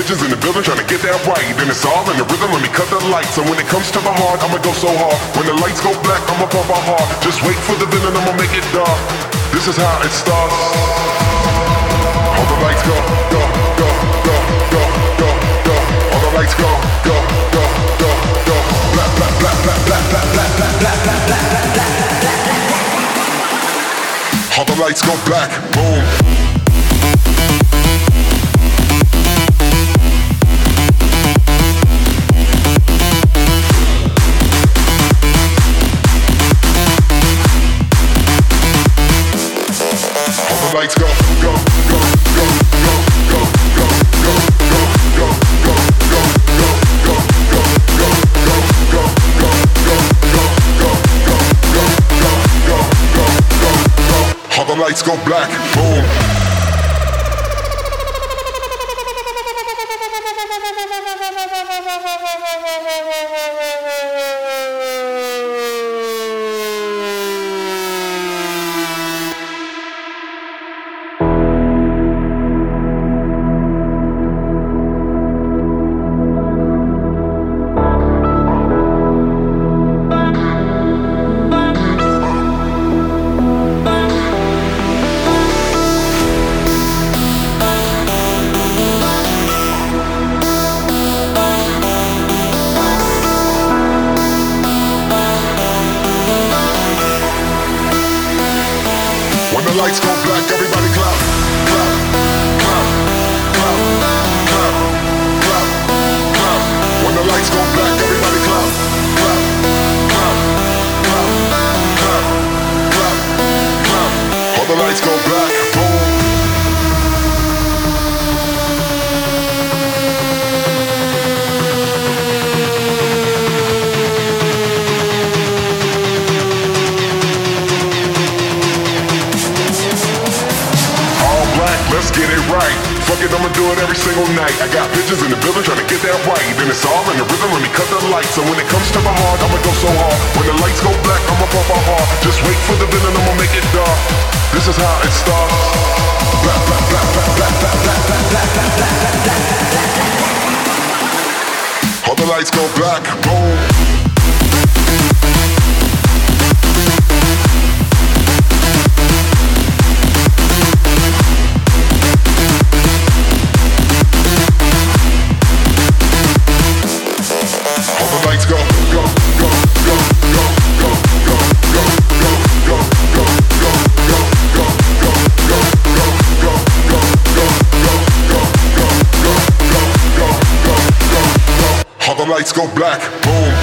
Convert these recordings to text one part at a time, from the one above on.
Bitches in the building trying to get that right. Then it's all in the rhythm, let me cut the lights. So when it comes to my heart, I'ma go so hard. When the lights go black, I'ma pump my heart. Just wait for the villain, I'ma make it dark. This is how it starts. All the lights go, go, go, go, go, go, go. All the lights go, go, go, go, go. Black, black, black, black, black, black, black, black, black, black, black, black, black, black. All the lights go black, boom. Lights go black, boom. It every single night. I got bitches in the building trying to get that right. Then it's all in the rhythm, let me cut the lights. So when it comes to my heart, I'ma go so hard. When the lights go black, I'ma pump my heart. Just wait for the villain, I'ma make it dark. This is how it starts. Black, black, black, black, black, black, black, black, black, black, black, black. All the lights go black, boom. Lights go black, boom.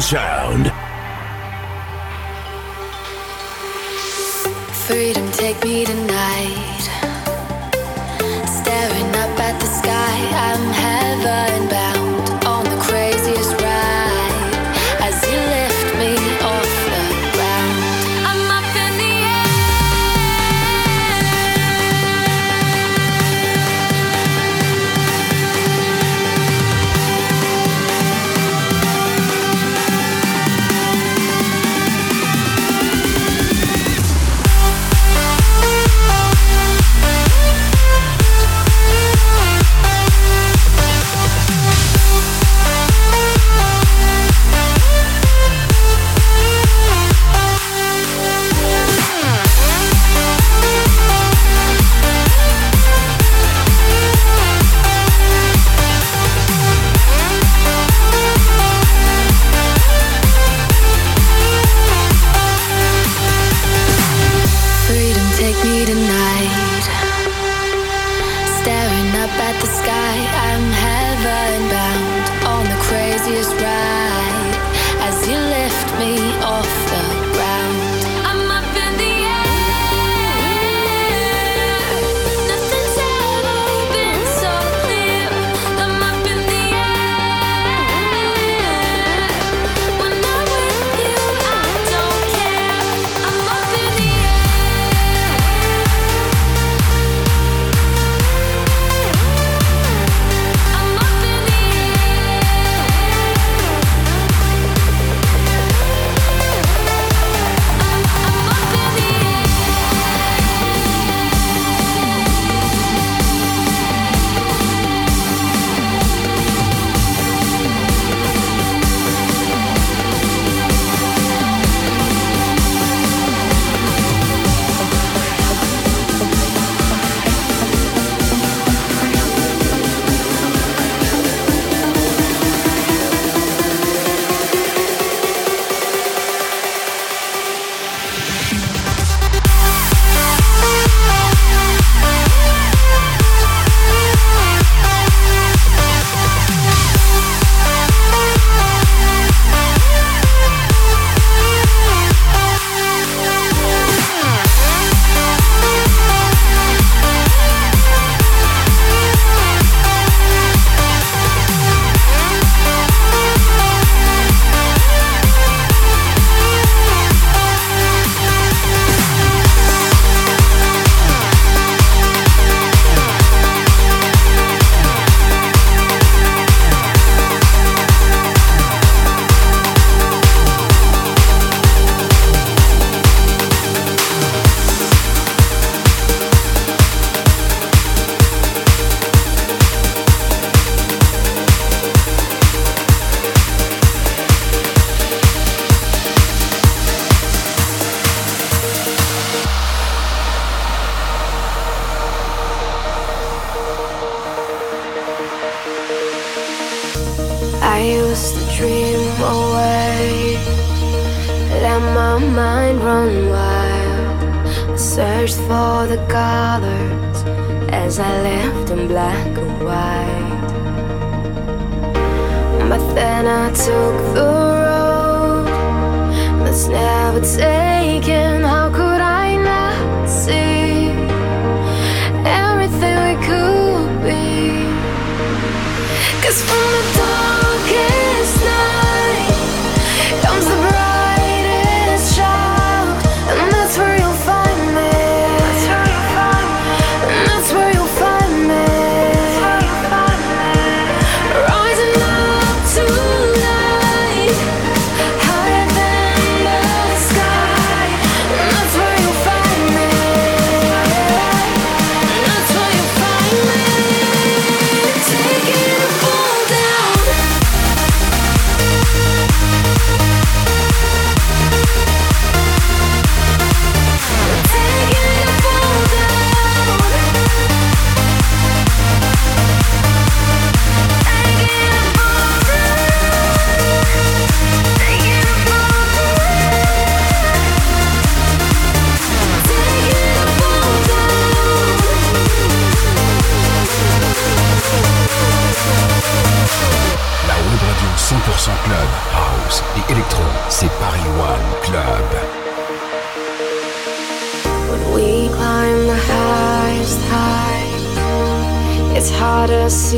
Festival left in black and white. But then I took the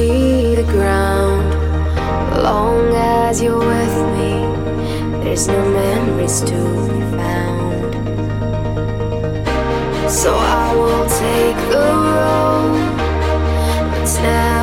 see the ground. Long as you're with me, there's no memories to be found. So I will take the road that's now.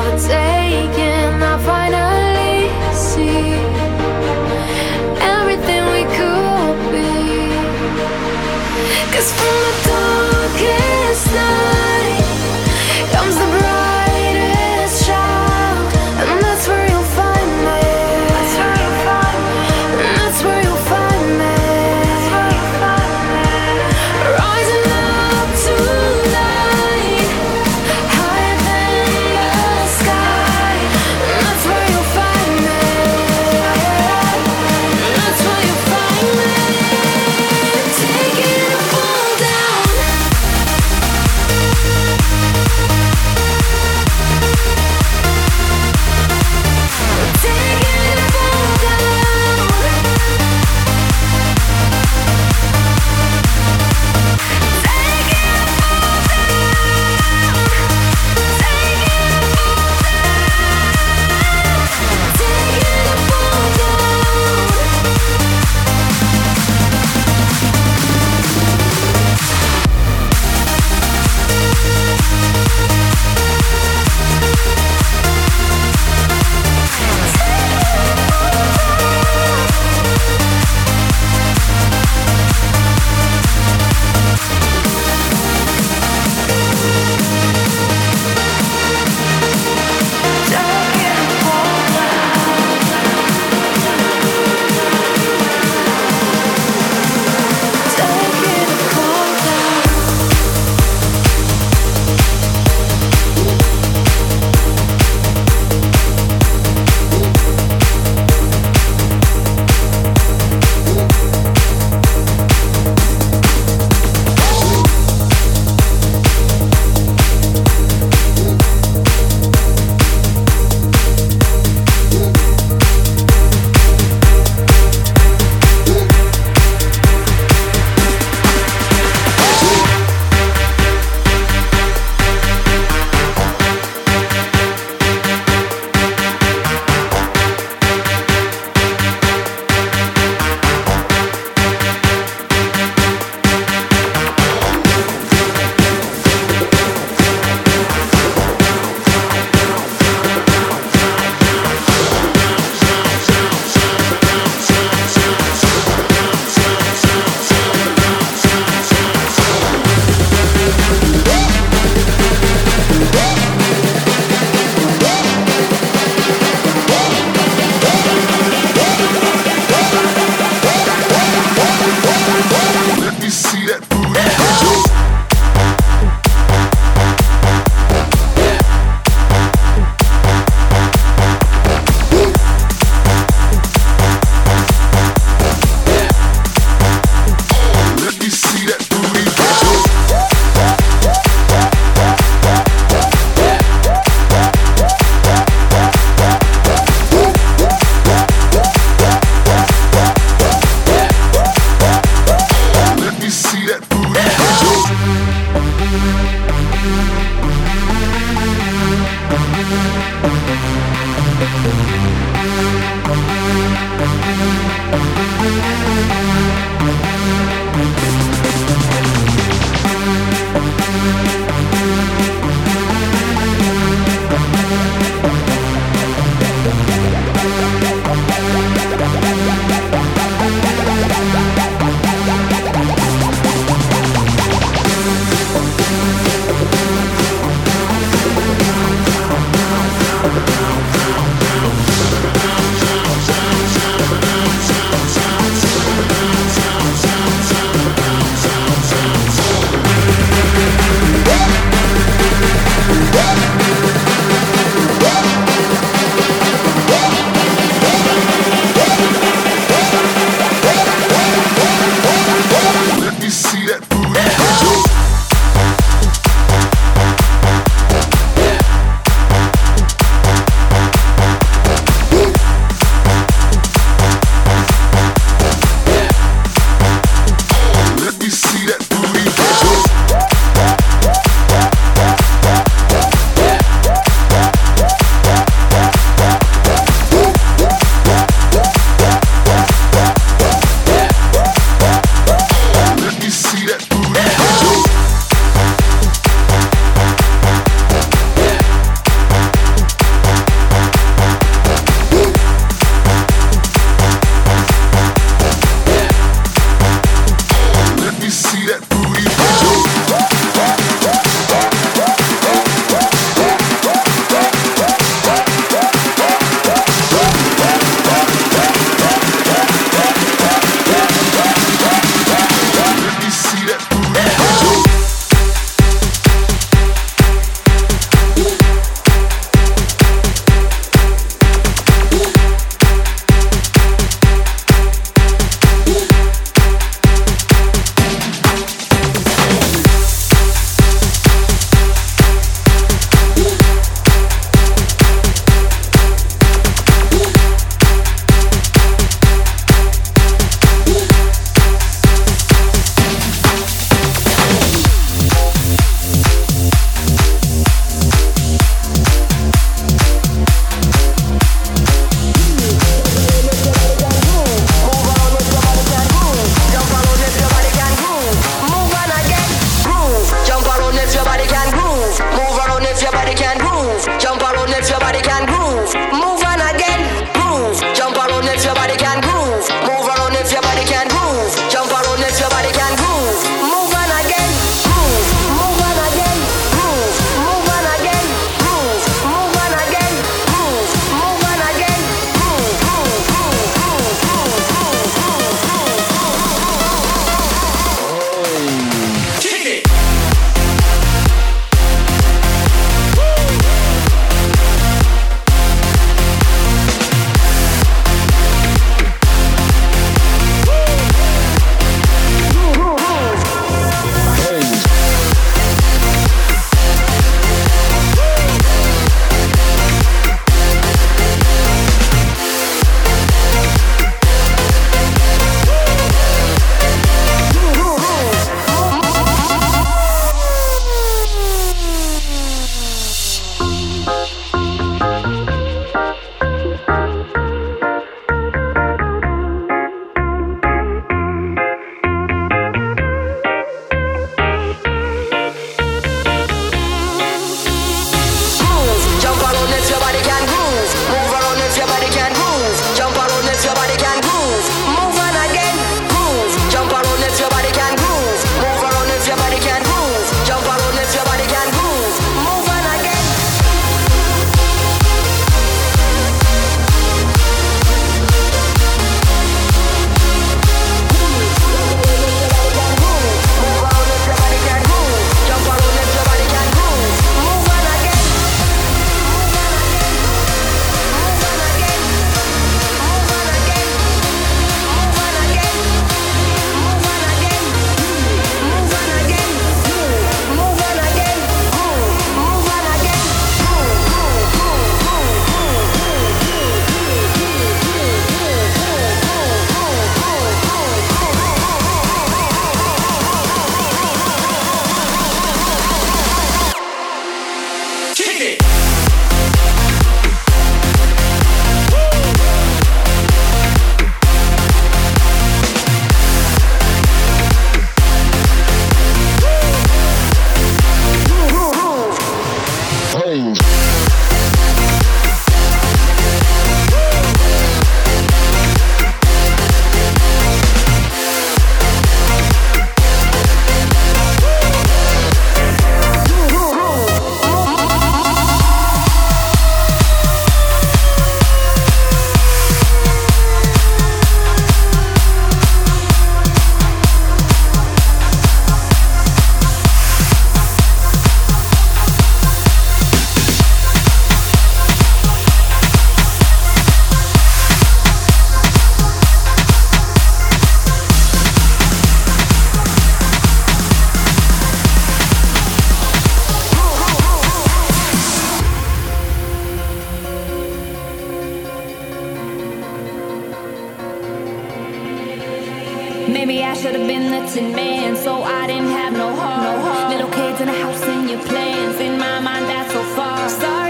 Maybe I should have been the tin man, so I didn't have no heart. No heart. Little kids in a house and your plans. In my mind, that's so far. Sorry.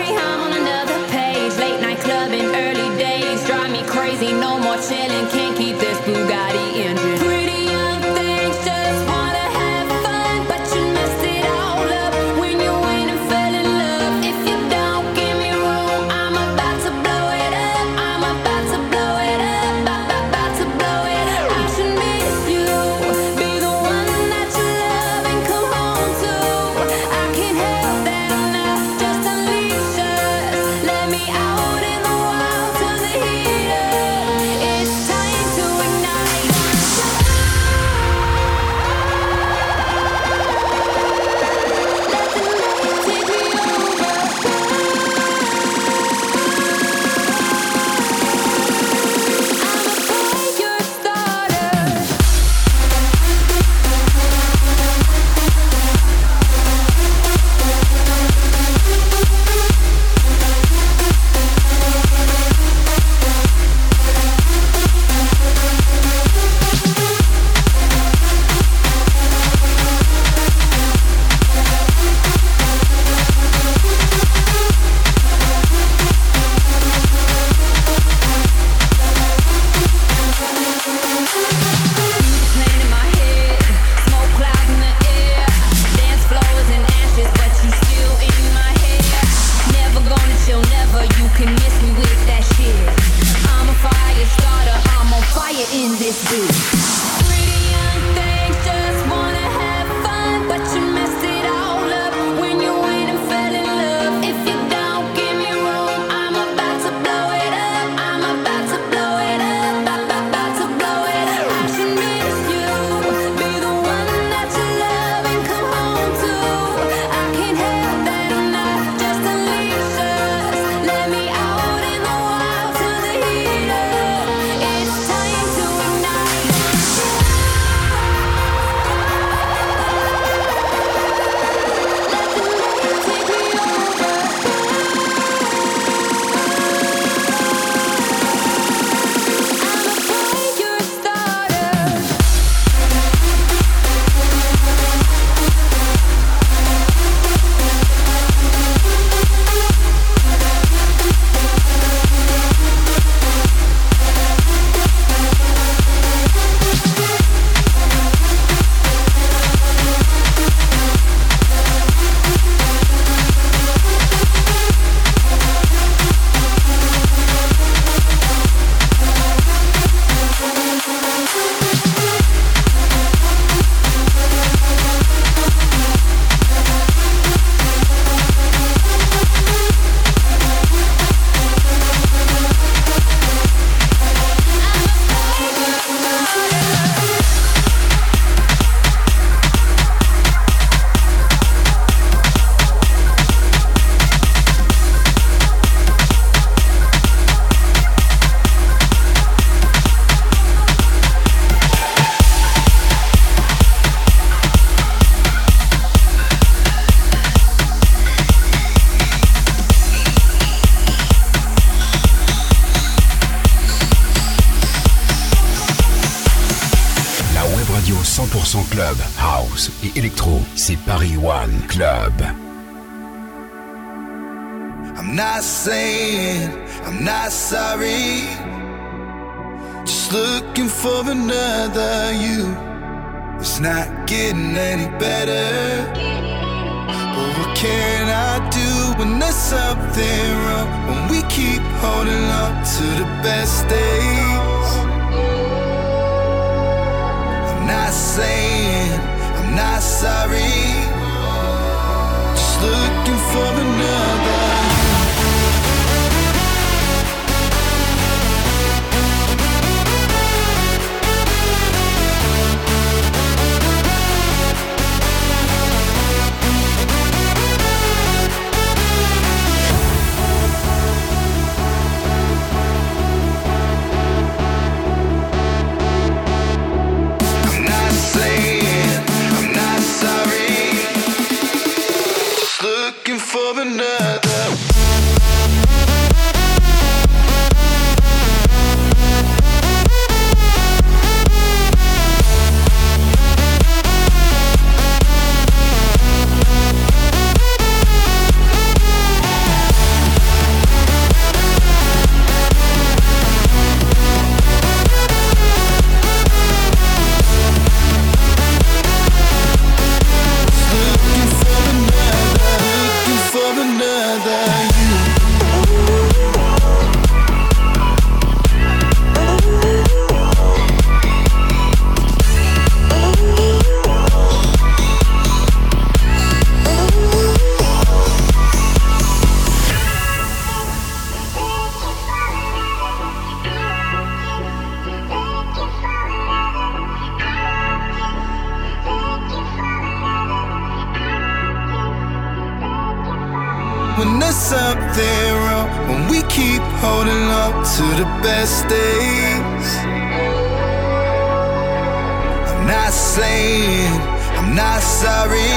I'm not saying I'm not sorry. Just looking for another you. It's not getting any better. But what can I do when there's something wrong? When we keep holding on to the best days. I'm not saying I'm not sorry. Just looking for another. loving that. When there's something wrong, when we keep holding up to the best days. I'm not saying I'm not sorry,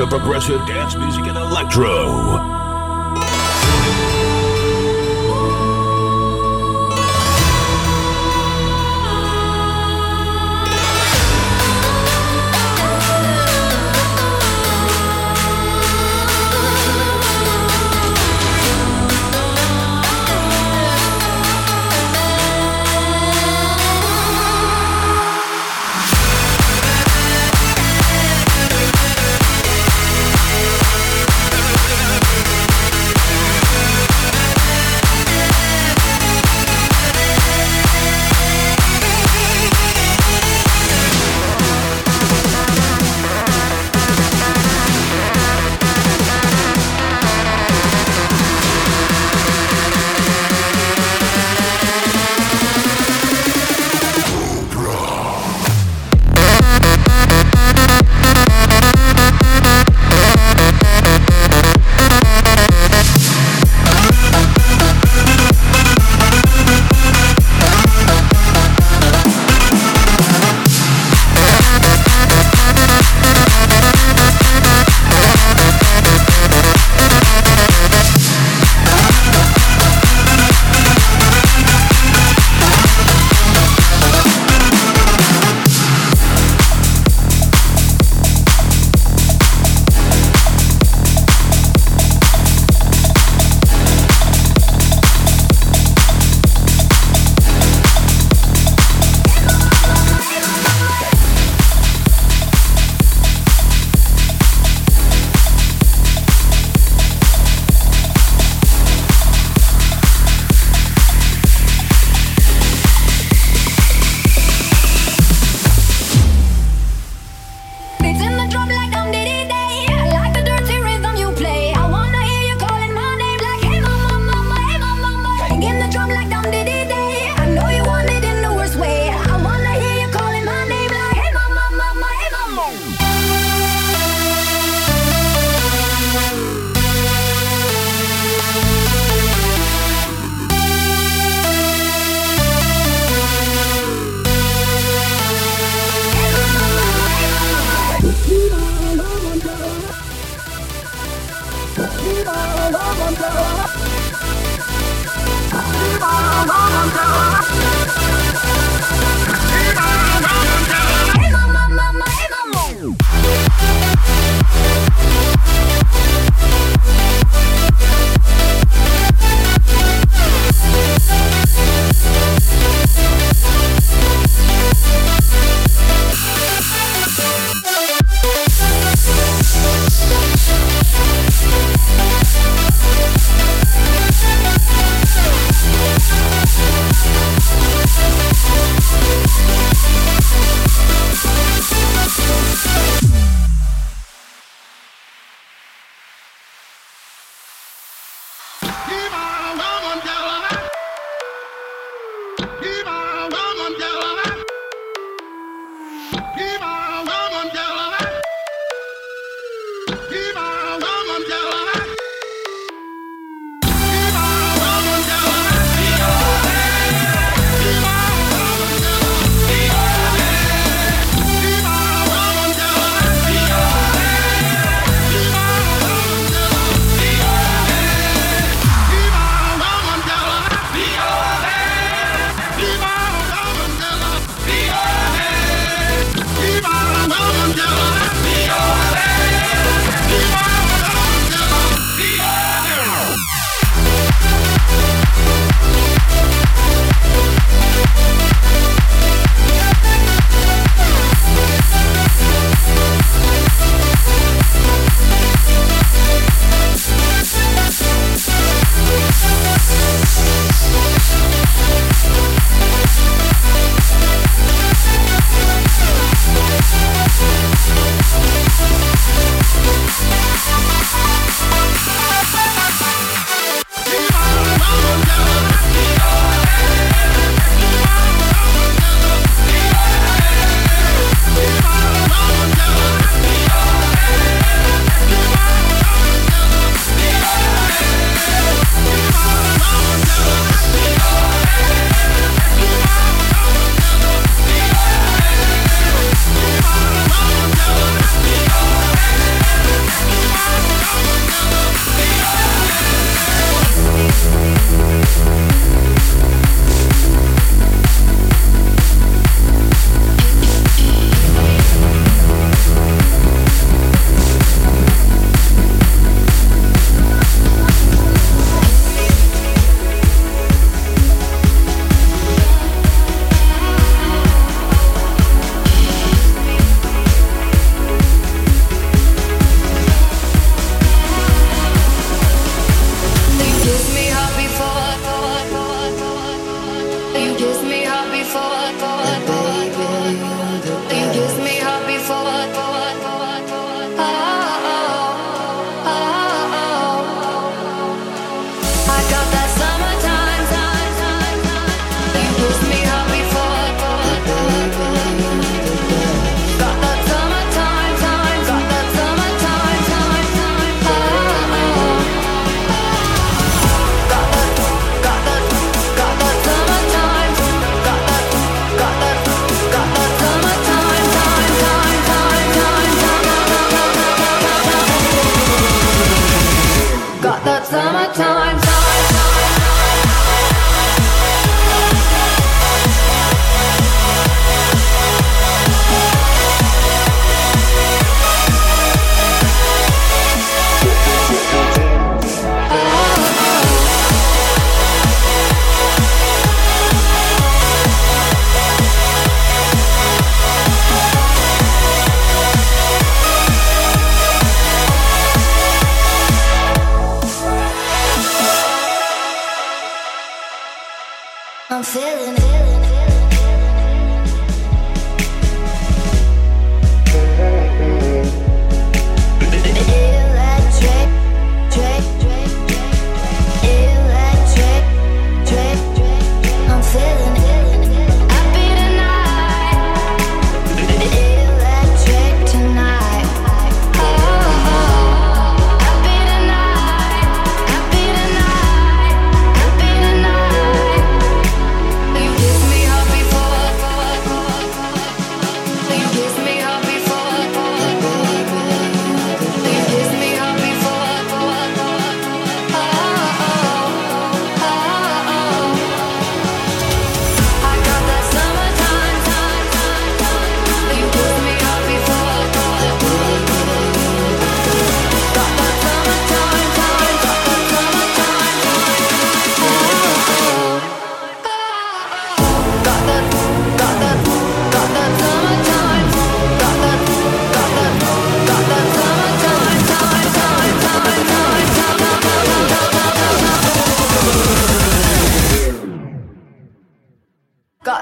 the progressive. dance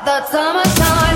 treasure